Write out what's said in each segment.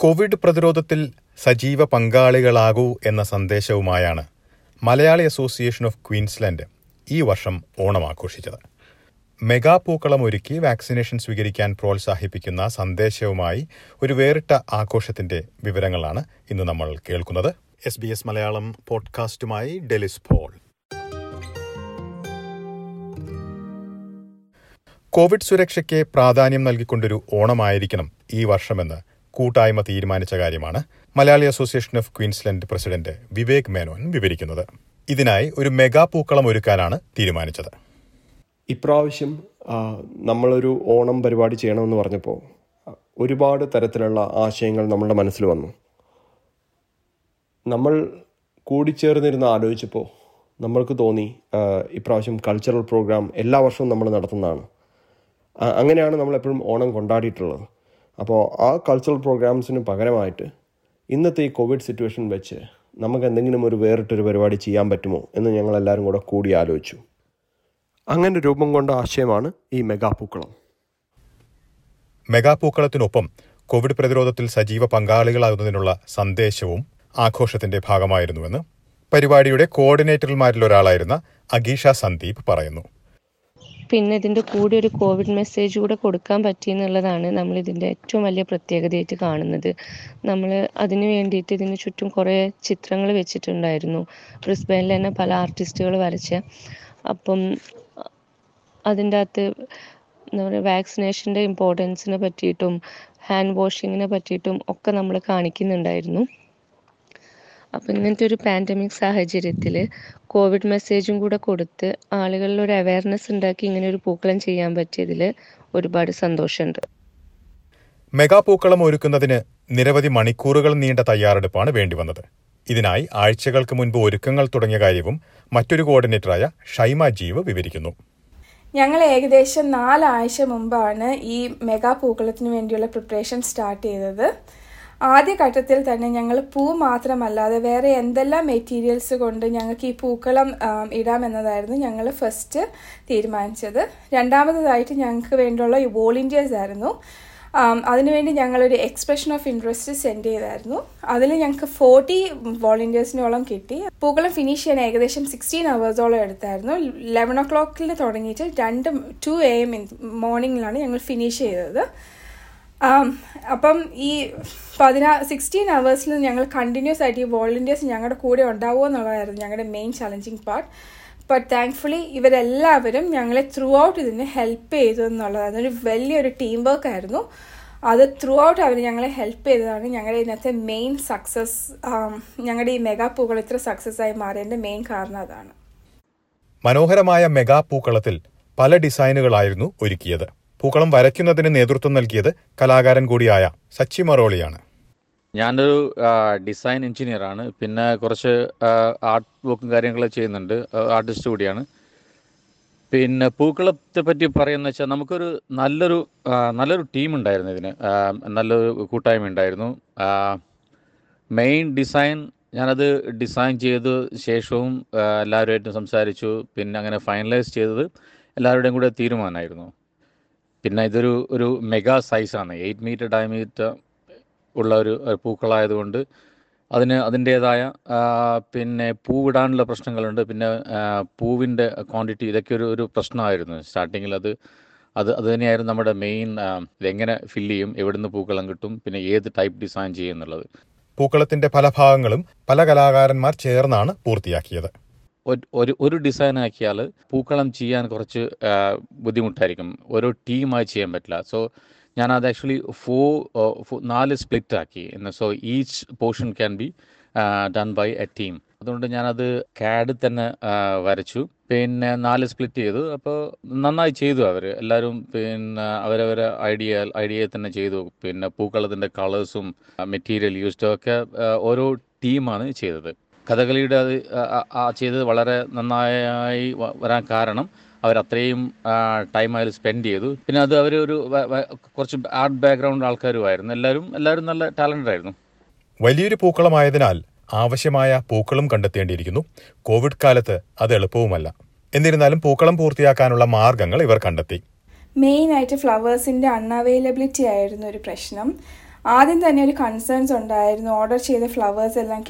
Covid പ്രതിരോധത്തിൽ സജീവ പങ്കാളികളാകൂ എന്ന സന്ദേശവുമായാണ് മലയാളി അസോസിയേഷൻ ഓഫ് ക്വീൻസ്ലാൻഡ് ഈ വർഷം ഓണം ആഘോഷിച്ചത് മെഗാ പൂക്കളം ഒരുക്കി വാക്സിനേഷൻ സ്വീകരിക്കാൻ പ്രോത്സാഹിപ്പിക്കുന്ന സന്ദേശവുമായി ഒരു വേറിട്ട ആഘോഷത്തിന്റെ വിവരങ്ങളാണ് ഇന്ന് നമ്മൾ കേൾക്കുന്നത്. എസ് ബി എസ് മലയാളം പോഡ്കാസ്റ്റുമായി ഡെലിസ് പോൾ. കോവിഡ് സുരക്ഷയ്ക്ക് പ്രാധാന്യം നൽകിക്കൊണ്ടൊരു ഓണമായിരിക്കണം ഈ വർഷമെന്ന് കൂട്ടായ്മ തീരുമാനിച്ച കാര്യമാണ് Malayali association of Queensland president Vivek Menon വിവരിക്കുന്നത്. ഇതിനായി ഒരു മെഗാ പൂക്കളം ഒരുക്കാനാണ് തീരുമാനിച്ചത്. ഇപ്രാവശ്യം നമ്മളൊരു ഓണം പരിപാടി ചെയ്യണമെന്ന് പറഞ്ഞപ്പോൾ ഒരുപാട് തരത്തിലുള്ള ആശയങ്ങൾ നമ്മളുടെ മനസ്സിൽ വന്നു. നമ്മൾ കൂടിച്ചേർന്നിരുന്ന് ആലോചിച്ചപ്പോൾ നമ്മൾക്ക് തോന്നി ഇപ്രാവശ്യം കൾച്ചറൽ പ്രോഗ്രാം എല്ലാ വർഷവും നമ്മൾ നടത്തുന്നതാണ്. അങ്ങനെയാണ് നമ്മളെപ്പോഴും ഓണം കൊണ്ടാടിയിട്ടുള്ളത്. അപ്പോൾ ആ കൾച്ചറൽ പ്രോഗ്രാംസിന് പകരമായിട്ട് ഇന്നത്തെ ഈ കോവിഡ് സിറ്റുവേഷൻ വെച്ച് നമുക്ക് എന്തെങ്കിലും ഒരു വേറിട്ടൊരു പരിപാടി ചെയ്യാൻ പറ്റുമോ എന്ന് ഞങ്ങളെല്ലാവരും കൂടെ കൂടി ആലോചിച്ചു. അങ്ങനെ രൂപം കൊണ്ട ആശയമാണ് ഈ മെഗാപൂക്കളം. മെഗാപൂക്കളത്തിനൊപ്പം മെഗാ പൂക്കളത്തിനൊപ്പം കോവിഡ് പ്രതിരോധത്തിൽ സജീവ പങ്കാളികളാകുന്നതിനുള്ള സന്ദേശവും ആഘോഷത്തിന്റെ ഭാഗമായിരുന്നുവെന്ന് പരിപാടിയുടെ കോർഡിനേറ്റർമാരിലൊരാളായിരുന്ന അഗീഷ സന്ദീപ് പറയുന്നു. പിന്നെ ഇതിന്റെ കൂടെ ഒരു കോവിഡ് മെസ്സേജ് കൂടെ കൊടുക്കാൻ പറ്റി എന്നുള്ളതാണ് നമ്മൾ ഇതിന്റെ ഏറ്റവും വലിയ പ്രത്യേകതയായിട്ട് കാണുന്നത്. നമ്മൾ അതിന് വേണ്ടിയിട്ട് ഇതിന് ചുറ്റും കുറേ ചിത്രങ്ങൾ വെച്ചിട്ടുണ്ടായിരുന്നു. ബ്രിസ്ബെയിനിൽ തന്നെ പല ആർട്ടിസ്റ്റുകൾ വരച്ച. അപ്പം അതിന്റെ അകത്ത് എന്താ പറയുക വാക്സിനേഷന്റെ ഇമ്പോർട്ടൻസിനെ പറ്റിയിട്ടും ഹാൻഡ് വാഷിങ്ങിനെ പറ്റിയിട്ടും ഒക്കെ നമ്മൾ കാണിക്കുന്നുണ്ടായിരുന്നു. അപ്പം ഇങ്ങനത്തെ ഒരു പാൻഡമിക് സാഹചര്യത്തിൽ കോവിഡ് മെസ്സേജും കൂടെ കൊടുത്ത് ആളുകളിൽ ഒരു അവയർനെസ് ഉണ്ടാക്കി ഇങ്ങനെ ഒരു പൂക്കളം ചെയ്യാൻ പറ്റിയതിൽ ഒരുപാട് സന്തോഷമുണ്ട്. മെഗാ പൂക്കളം ഒരുക്കുന്നതിന് നിരവധി മണിക്കൂറുകൾ നീണ്ട തയ്യാറെടുപ്പാണ് വേണ്ടി വന്നത്. ഇതിനായി ആഴ്ചകൾക്ക് മുൻപ് ഒരുക്കങ്ങൾ തുടങ്ങിയ കാര്യവും മറ്റൊരു കോർഡിനേറ്ററായ ഷൈമ ജീവ് വിവരിക്കുന്നു. ഞങ്ങൾ ഏകദേശം നാലാഴ്ച മുമ്പാണ് ഈ മെഗാ പൂക്കളത്തിന് വേണ്ടിയുള്ള പ്രിപ്പറേഷൻ സ്റ്റാർട്ട് ചെയ്തത്. ആദ്യ ഘട്ടത്തിൽ തന്നെ ഞങ്ങൾ പൂ മാത്രമല്ലാതെ വേറെ എന്തെല്ലാം മെറ്റീരിയൽസ് കൊണ്ട് ഞങ്ങൾക്ക് ഈ പൂക്കളം ഇടാമെന്നതായിരുന്നു ഞങ്ങൾ ഫസ്റ്റ് തീരുമാനിച്ചത്. രണ്ടാമതായിട്ട് ഞങ്ങൾക്ക് വേണ്ടിയുള്ള വോളണ്ടിയേഴ്സ് ആയിരുന്നു. അതിനുവേണ്ടി ഞങ്ങളൊരു എക്സ്പ്രഷൻ ഓഫ് ഇൻട്രസ്റ്റ് സെൻഡ് ചെയ്തായിരുന്നു. അതിൽ ഞങ്ങൾക്ക് ഫോർട്ടി വോളണ്ടിയേഴ്സിനോളം കിട്ടി. പൂക്കളം ഫിനിഷ് ചെയ്യാൻ ഏകദേശം സിക്സ്റ്റീൻ അവേഴ്സോളം എടുത്തായിരുന്നു. ലെവൻ ഒ ക്ലോക്കിൽ തുടങ്ങിയിട്ട് രണ്ട് ടു എ എം മോർണിംഗിലാണ് ഞങ്ങൾ ഫിനിഷ് ചെയ്തത്. അപ്പം ഈ പതിനാ സിക്സ്റ്റീൻ അവേഴ്സിൽ ഞങ്ങൾ കണ്ടിന്യൂസ് ആയിട്ട് ഈ വോളണ്ടിയേഴ്സ് ഞങ്ങളുടെ കൂടെ ഉണ്ടാവുമോ എന്നുള്ളതായിരുന്നു ഞങ്ങളുടെ main challenging part but thankfully ഇവരെല്ലാവരും ഞങ്ങളെ ത്രൂ ഔട്ട് ഇതിന് ഹെൽപ്പ് ചെയ്തു എന്നുള്ളതായിരുന്നു. ഒരു വലിയൊരു ടീം വർക്ക് ആയിരുന്നു. അത് ത്രൂ ഔട്ട് അവർ ഞങ്ങളെ ഹെൽപ്പ് ചെയ്തതാണ് ഞങ്ങളുടെ ഇന്നത്തെ മെയിൻ സക്സസ് ഞങ്ങളുടെ ഈ മെഗാ പൂക്കൾ ഇത്ര സക്സസ് ആയി മാറിയതിന്റെ മെയിൻ കാരണം അതാണ്. മനോഹരമായ മെഗാ പൂക്കളത്തിൽ പല ഡിസൈനുകളായിരുന്നു ഒരുക്കിയത്. പൂക്കളം വരയ്ക്കുന്നതിന് നേതൃത്വം നൽകിയത് കലാകാരൻ കൂടിയായ സച്ചി മറോളിയാണ്. ഞാനൊരു ഡിസൈൻ എഞ്ചിനീയറാണ്. പിന്നെ കുറച്ച് ആർട്ട് വർക്കും കാര്യങ്ങളൊക്കെ ചെയ്യുന്നുണ്ട്. ആർട്ടിസ്റ്റ് കൂടിയാണ്. പിന്നെ പൂക്കളത്തെ പറ്റി പറയുന്ന വെച്ചാൽ നമുക്കൊരു നല്ലൊരു നല്ലൊരു ടീം ഉണ്ടായിരുന്നു ഇതിന്. നല്ലൊരു കൂട്ടായ്മ ഉണ്ടായിരുന്നു. മെയിൻ ഡിസൈൻ ഞാനത് ഡിസൈൻ ചെയ്ത ശേഷവും എല്ലാവരുമായിട്ടും സംസാരിച്ചു. പിന്നെ അങ്ങനെ ഫൈനലൈസ് ചെയ്തത് എല്ലാവരുടെയും കൂടെ തീരുമാനമായിരുന്നു. പിന്നെ ഇതൊരു ഒരു മെഗാ സൈസാണ്. എയ്റ്റ് മീറ്റർ ഡയമീറ്റർ ഉള്ള ഒരു പൂക്കളായതുകൊണ്ട് അതിന് അതിന്റേതായ പിന്നെ പൂവിടാനുള്ള പ്രശ്നങ്ങളുണ്ട്. പിന്നെ പൂവിന്റെ ക്വാണ്ടിറ്റി ഇതൊക്കെ ഒരു ഒരു പ്രശ്നമായിരുന്നു. സ്റ്റാർട്ടിങ്ങിൽ അത് അത് അത് തന്നെയായിരുന്നു നമ്മുടെ മെയിൻ ഇതെങ്ങനെ ഫില്ല് ചെയ്യും എവിടുന്ന് പൂക്കളം കിട്ടും പിന്നെ ഏത് ടൈപ്പ് ഡിസൈൻ ചെയ്യും എന്നുള്ളത്. പൂക്കളത്തിന്റെ പല ഭാഗങ്ങളും പല കലാകാരന്മാർ ചേർന്നാണ് പൂർത്തിയാക്കിയത്. ഒരു- ഒരു ഡിസൈൻ ആക്കിയാൽ പൂക്കളം ചെയ്യാൻ കുറച്ച് ബുദ്ധിമുട്ടായിരിക്കും. ഓരോ ടീമായി ചെയ്യാൻ പറ്റില്ല. സോ ഞാൻ അത് ആക്ച്വലി ഫോർ നാല് സ്പ്ലിറ്റ് ആക്കി so each portion can be done by a team അതുകൊണ്ട് ഞാനത് കാഡ് തന്നെ വരച്ചു. പിന്നെ നാല് സ്പ്ലിറ്റ് ചെയ്തു. അപ്പോൾ നന്നായി ചെയ്തു അവർ എല്ലാവരും പിന്നെ അവരവരെ ഐഡിയ ഐഡിയ തന്നെ ചെയ്തു. പിന്നെ പൂക്കളത്തിന്റെ കളേഴ്സും മെറ്റീരിയൽ യൂസ്ഡും ഒക്കെ ഓരോ ടീമാണ് ചെയ്തത്. കഥകളിയുടെ അത് ചെയ്തത് വളരെ നന്നായി വരാൻ കാരണം അവരത്രയും ടൈം അതിൽ സ്പെൻഡ് ചെയ്തു. പിന്നെ അത് അവരൊരു ഒരു കുറച്ച് ആർട്ട് ബാക്ക്ഗ്രൗണ്ട് ആൾക്കാരുമായിരുന്നു. എല്ലാവരും എല്ലാവരും നല്ല ടാലന്റഡ് ആയിരുന്നു. വലിയൊരു പൂക്കളമായതിനാൽ ആവശ്യമായ പൂക്കളും കണ്ടെത്തേണ്ടിയിരിക്കുന്നു. കോവിഡ് കാലത്ത് അത് എളുപ്പവുമല്ല. എന്നിരുന്നാലും പൂക്കളം പൂർത്തിയാക്കാനുള്ള മാർഗങ്ങൾ ഇവർ കണ്ടെത്തി. മെയിൻ ആയിട്ട് ഫ്ലവേഴ്സിന്റെ അൺഅവൈലബിലിറ്റി ആയിരുന്നു ഒരു പ്രശ്നം. ആദ്യം തന്നെ ഒരു കൺസേൺസ് ഉണ്ടായിരുന്നു. ഓർഡർ ചെയ്ത ഫ്ലവേഴ്സ് എല്ലാം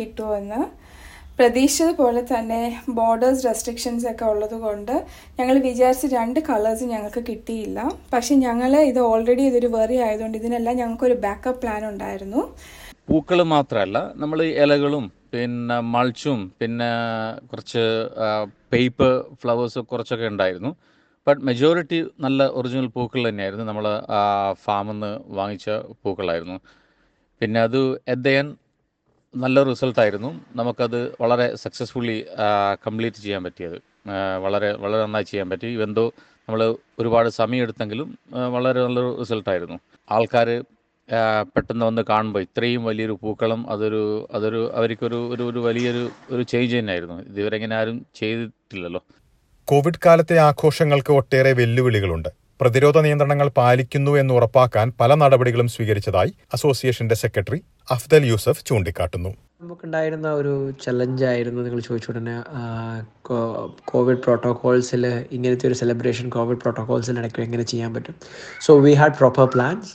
കിട്ടുമെന്ന് പ്രതീക്ഷിച്ചതുപോലെ തന്നെ ബോർഡേഴ്സ് റെസ്ട്രിക്ഷൻസ് ഒക്കെ ഉള്ളത് കൊണ്ട് ഞങ്ങൾ വിചാരിച്ച രണ്ട് കളേഴ്സ് ഞങ്ങൾക്ക് കിട്ടിയില്ല. പക്ഷെ ഞങ്ങൾ ഇത് ഓൾറെഡി ഇതൊരു വെറി ആയതുകൊണ്ട് ഇതിനെല്ലാം ഞങ്ങൾക്ക് ഒരു ബാക്കപ്പ് പ്ലാൻ ഉണ്ടായിരുന്നു. പൂക്കൾ മാത്രമല്ല നമ്മൾ ഇലകളും പിന്നെ മൾച്ചും പിന്നെ കുറച്ച് പേപ്പർ ഫ്ലവേഴ്സ് കുറച്ചൊക്കെ ഉണ്ടായിരുന്നു. ബട്ട് മെജോറിറ്റി നല്ല ഒറിജിനൽ പൂക്കൾ തന്നെയായിരുന്നു. നമ്മൾ ഫാമിൽ നിന്ന് വാങ്ങിച്ച പൂക്കളായിരുന്നു. പിന്നെ അത് എദ്ദയൻ നല്ല റിസൾട്ടായിരുന്നു. നമുക്കത് വളരെ സക്സസ്ഫുള്ളി കംപ്ലീറ്റ് ചെയ്യാൻ പറ്റിയത്. വളരെ വളരെ നന്നായി ചെയ്യാൻ പറ്റി. ഇവന്തോ നമ്മൾ ഒരുപാട് സമയം എടുത്തെങ്കിലും ആ, വളരെ നല്ലൊരു റിസൾട്ടായിരുന്നു. ആൾക്കാർ പെട്ടെന്ന് വന്ന് കാണുമ്പോൾ ഇത്രയും വലിയൊരു പൂക്കളം അതൊരു അതൊരു അവർക്കൊരു ഒരു ഒരു വലിയൊരു ഒരു ചേഞ്ച് തന്നെയായിരുന്നു. ഇതുവരെ ഇങ്ങനെ ആരും ചെയ്തിട്ടില്ലല്ലോ. കോവിഡ് കാലത്തെ ആഘോഷങ്ങൾക്ക് ഒട്ടേറെ വെല്ലുവിളികളുണ്ട്. പ്രതിരോധ നിയന്ത്രണങ്ങൾ പാലിക്കുന്നു എന്ന് ഉറപ്പാക്കാൻ പല നടപടികളും സ്വീകരിച്ചതായി അസോസിയേഷന്റെ സെക്രട്ടറി അഫ്ദൽ യൂസഫ് ചൂണ്ടിക്കാട്ടുന്നു. നമുക്കുണ്ടായിരുന്ന ഒരു ചലഞ്ച് ആയിരുന്നു നിങ്ങൾ ചോദിച്ചു കോവിഡ് പ്രോട്ടോകോൾസിൽ ഇങ്ങനത്തെ ഒരു സെലിബ്രേഷൻ കോവിഡ് പ്രോട്ടോകോൾസിൽ ഇടയ്ക്ക് എങ്ങനെ ചെയ്യാൻ പറ്റും? So we had proper plans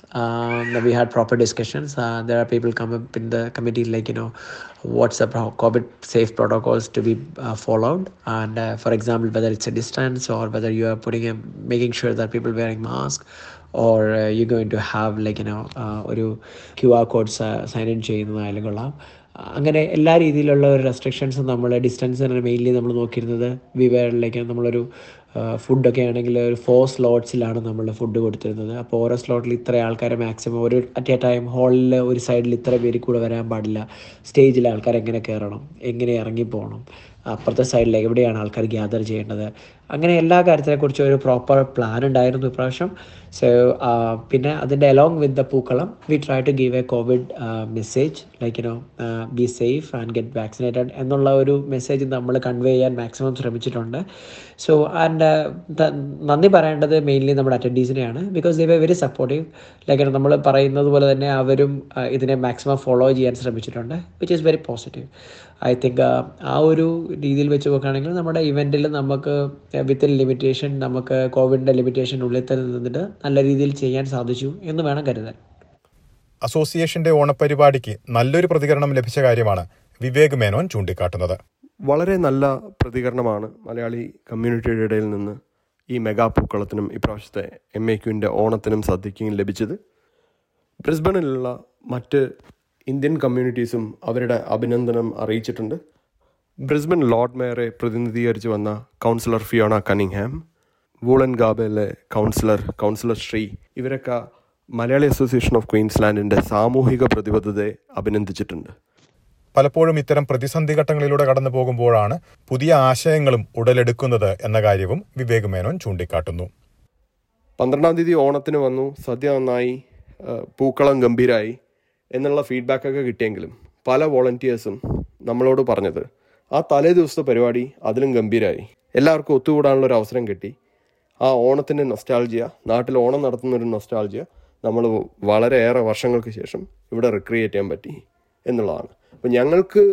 we had proper discussions there are people up in the committee like you know what's a COVID safe protocols to be followed and for example whether it's a distance or whether you are putting making sure that people wearing mask or you going to have like you know ഒരു Q R codes sign in ചെയ്യുന്നതായാലും കൊള്ളാം. അങ്ങനെ എല്ലാ രീതിയിലുള്ള ഒരു റെസ്ട്രിക്ഷൻസും നമ്മൾ ഡിസ്റ്റൻസിന് mainly നമ്മൾ നോക്കിയിരുന്നത് വിവേറിലേക്ക് നമ്മളൊരു ഫുഡൊക്കെ ആണെങ്കിൽ ഒരു ഫോർ സ്ലോട്ട്സിലാണ് നമ്മൾ ഫുഡ് കൊടുത്തിരുന്നത്. അപ്പോൾ ഓരോ സ്ലോട്ടിൽ ഇത്ര ആൾക്കാരെ മാക്സിമം ഒരു അറ്റ് എ ടൈം ഹാളിൽ ഒരു സൈഡിൽ ഇത്ര പേര് കൂടെ വരാൻ പാടില്ല. സ്റ്റേജിൽ ആൾക്കാർ എങ്ങനെ കയറണം എങ്ങനെ ഇറങ്ങി പോകണം? അപ്പുറത്തെ സൈഡിൽ എവിടെയാണ് ആൾക്കാർ ഗ്യാദർ ചെയ്യേണ്ടത്? അങ്ങനെ എല്ലാ കാര്യത്തിനെക്കുറിച്ചും ഒരു പ്രോപ്പർ പ്ലാൻ ഉണ്ടായിരുന്നു ഇപ്രാവശ്യം. സോ പിന്നെ അതിന്റെ along with the pookalam we try to give a COVID message like you know be safe and get vaccinated എന്നുള്ള ഒരു മെസ്സേജ് നമ്മൾ കൺവേ ചെയ്യാൻ മാക്സിമം ശ്രമിച്ചിട്ടുണ്ട്. സോ ആൻഡ് നന്ദി പറയേണ്ടത് മെയിൻലി നമ്മുടെ അറ്റൻഡീസിനെയാണ് because they very supportive like നമ്മൾ പറയുന്നത് പോലെ തന്നെ അവരും ഇതിനെ മാക്സിമം ഫോളോ ചെയ്യാൻ ശ്രമിച്ചിട്ടുണ്ട് which is very positive I think ആ ഒരു രീതിയിൽ വെച്ച് നോക്കുകയാണെങ്കിൽ നമ്മുടെ ഇവന്റിൽ നമുക്ക് വിത്ത് ലിമിറ്റേഷൻ നമുക്ക് കോവിഡിന്റെ ലിമിറ്റേഷനുള്ളിൽ തന്നെ നിന്നിട്ട് നല്ല രീതിയിൽ ചെയ്യാൻ സാധിച്ചു എന്ന് വേണം കരുതാൻ. അസോസിയേഷന്റെ ഓണപരിപാടിക്ക് നല്ലൊരു പ്രതികരണം ലഭിച്ച കാര്യമാണ് വിവേക് മേനോൻ ചൂണ്ടിക്കാട്ടുന്നത്. വളരെ നല്ല പ്രതികരണമാണ് മലയാളി കമ്മ്യൂണിറ്റിയുടെ ഇടയിൽ നിന്ന് ഈ മെഗാ പൂക്കളത്തിനും ഇപ്രാവശ്യത്തെ എം എ ക്യുവിന്റെ ഓണത്തിനും സദ്യക്കും ലഭിച്ചത്. ബ്രിസ്ബണിലുള്ള മറ്റ് ഇന്ത്യൻ കമ്മ്യൂണിറ്റീസും അവരുടെ അഭിനന്ദനം അറിയിച്ചിട്ടുണ്ട്. ബ്രിസ്ബൻ ലോർഡ് മേയറെ പ്രതിനിധീകരിച്ച് വന്ന കൗൺസിലർ ഫിയോണ കനിങ്ഹാം വൂളൻ ഗാബയിലെ കൗൺസിലർ കൗൺസിലർ ശ്രീ ഇവരൊക്കെ മലയാളി അസോസിയേഷൻ ഓഫ് ക്വീൻസ്ലാൻഡിന്റെ സാമൂഹിക പ്രതിബദ്ധതയെ അഭിനന്ദിച്ചിട്ടുണ്ട്. പലപ്പോഴും ഇത്തരം പ്രതിസന്ധി ഘട്ടങ്ങളിലൂടെ കടന്നു പോകുമ്പോഴാണ് പുതിയ ആശയങ്ങളും ഉടലെടുക്കുന്നത് എന്ന കാര്യവും വിവേക് മേനോൻ ചൂണ്ടിക്കാട്ടുന്നു. പന്ത്രണ്ടാം തീയതി ഓണത്തിന് വന്നു. സദ്യ നന്നായി പൂക്കളം ഗംഭീരായി. എന്നുള്ള ഫീഡ്ബാക്കൊക്കെ കിട്ടിയെങ്കിലും പല വോളണ്ടിയേഴ്സും നമ്മളോട് പറഞ്ഞത് ആ തലേ ദിവസത്തെ പരിപാടി അതിലും ഗംഭീരമായി എല്ലാവർക്കും ഒത്തുകൂടാനുള്ള ഒരു അവസരം കിട്ടി. ആ ഓണത്തിന്റെ നൊസ്റ്റാൾജിയ നാട്ടിൽ ഓണം നടത്തുന്ന ഒരു നൊസ്റ്റാൾജിയ നമ്മൾ വളരെയേറെ വർഷങ്ങൾക്ക് ശേഷം ഇവിടെ റിക്രിയേറ്റ് ചെയ്യാൻ പറ്റി എന്നുള്ളതാണ്. അപ്പം ഞങ്ങൾക്ക്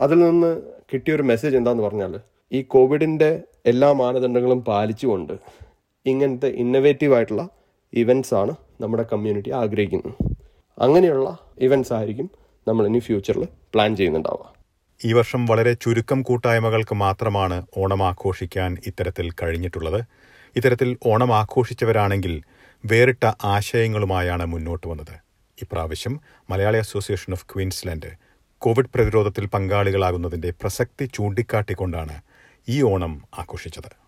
അതിൽ നിന്ന് കിട്ടിയൊരു മെസ്സേജ് എന്താന്ന് പറഞ്ഞാൽ ഈ കോവിഡിന്റെ എല്ലാ മാനദണ്ഡങ്ങളും പാലിച്ചുകൊണ്ട് ഇങ്ങനത്തെ ഇന്നവേറ്റീവ് ആയിട്ടുള്ള ഇവന്റ്സ് ആണ് നമ്മുടെ കമ്മ്യൂണിറ്റി ആഗ്രഹിക്കുന്നത്. അങ്ങനെയുള്ള ഇവന്റ്സ് ആയിരിക്കും നമ്മൾ ഇനി ഫ്യൂച്ചറിൽ പ്ലാൻ ചെയ്യുന്നുണ്ടാവുക. ഈ വർഷം വളരെ ചുരുക്കം കൂട്ടായ്മകൾക്ക് മാത്രമാണ് ഓണം ആഘോഷിക്കാൻ ഇത്തരത്തിൽ കഴിഞ്ഞിട്ടുള്ളത്. ഇത്തരത്തിൽ ഓണം ആഘോഷിച്ചവരാണെങ്കിൽ വേറിട്ട ആശയങ്ങളുമായാണ് മുന്നോട്ട് വന്നത്. ഇപ്രാവശ്യം Malayali association of Queensland COVID പ്രതിരോധത്തിൽ പങ്കാളികളാകുന്നതിന്റെ പ്രസക്തി ചൂണ്ടിക്കാട്ടിക്കൊണ്ടാണ് ഈ ഓണം ആഘോഷിച്ചത്.